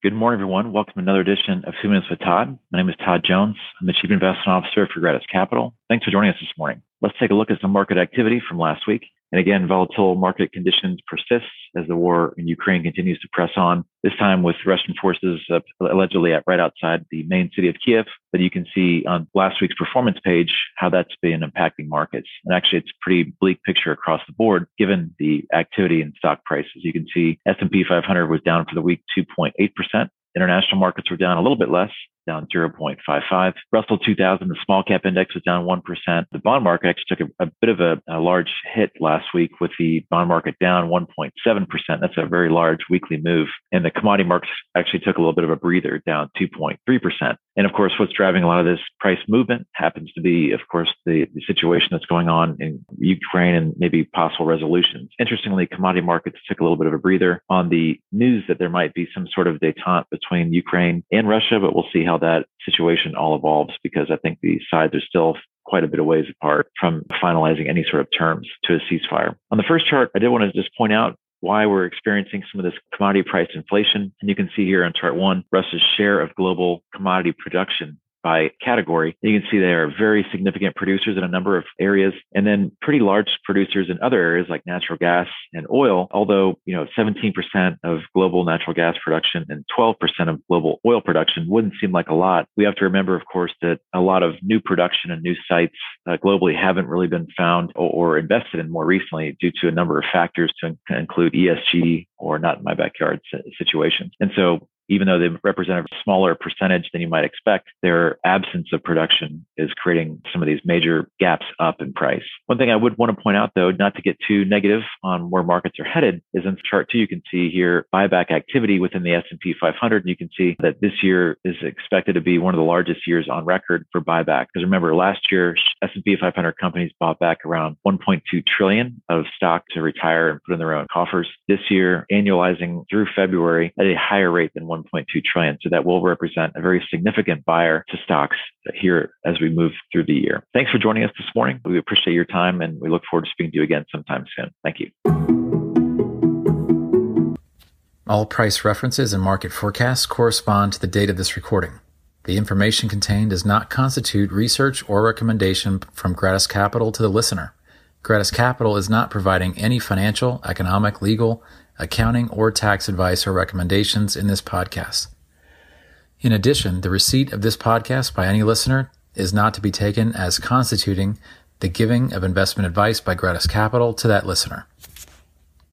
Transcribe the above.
Good morning, everyone. Welcome to another edition of Two Minutes with Todd. My name is Todd Jones. I'm the Chief Investment Officer for Gratus Capital. Thanks for joining us this morning. Let's take a look at some market activity from last week. And again, volatile market conditions persist as the war in Ukraine continues to press on, this time with Russian forces uh, allegedly at right outside the main city of Kiev. But you can see on last week's performance page how that's been impacting markets. And actually, it's a pretty bleak picture across the board, given the activity in stock prices. You can see S&P 500 was down for the week 2.8%. International markets were down a little bit less, down 0.55. Russell 2000, the small cap index was down 1%. The bond market actually took a, a bit of a, a, large hit last week with the bond market down 1.7%. That's a very large weekly move. And the commodity markets actually took a little bit of a breather down 2.3%. And of course, what's driving a lot of this price movement happens to be, of course, the, the situation that's going on in Ukraine and maybe possible resolutions. Interestingly, commodity markets took a little bit of a breather on the news that there might be some sort of detente between Ukraine and Russia, but we'll see how that situation all evolves because I think the sides are still quite a bit of ways apart from finalizing any sort of terms to a ceasefire. On the first chart, I did want to just point out why we're experiencing some of this commodity price inflation. And you can see here on chart one, Russia's share of global commodity production by category. You can see they are very significant producers in a number of areas and then pretty large producers in other areas like natural gas and oil. Although, you know, 17% of global natural gas production and 12% of global oil production wouldn't seem like a lot. We have to remember, of course, that a lot of new production and new sites uh, globally haven't really been found or, or invested in more recently due to a number of factors to include ESG or not in my backyard situations. And so even though they represent a smaller percentage than you might expect, their absence of production is creating some of these major gaps up in price. One thing I would want to point out, though, not to get too negative on where markets are headed, is in chart two, you can see here buyback activity within the S&P 500. And you can see that this year is expected to be one of the largest years on record for buyback. Because remember, last year, S&P 500 companies bought back around 1.2 trillion of stock to retire and put in their own coffers. This year, annualizing through February at a higher rate than 1.2 trillion. So that will represent a very significant buyer to stocks here as we move through the year. Thanks for joining us this morning. We appreciate your time and we look forward to speaking to you again sometime soon. Thank you. All price references and market forecasts correspond to the date of this recording. The information contained does not constitute research or recommendation from Gratus Capital to the listener. Gratus Capital is not providing any financial, economic, legal, accounting, or tax advice or recommendations in this podcast. In addition, the receipt of this podcast by any listener is not to be taken as constituting the giving of investment advice by Gratus Capital to that listener.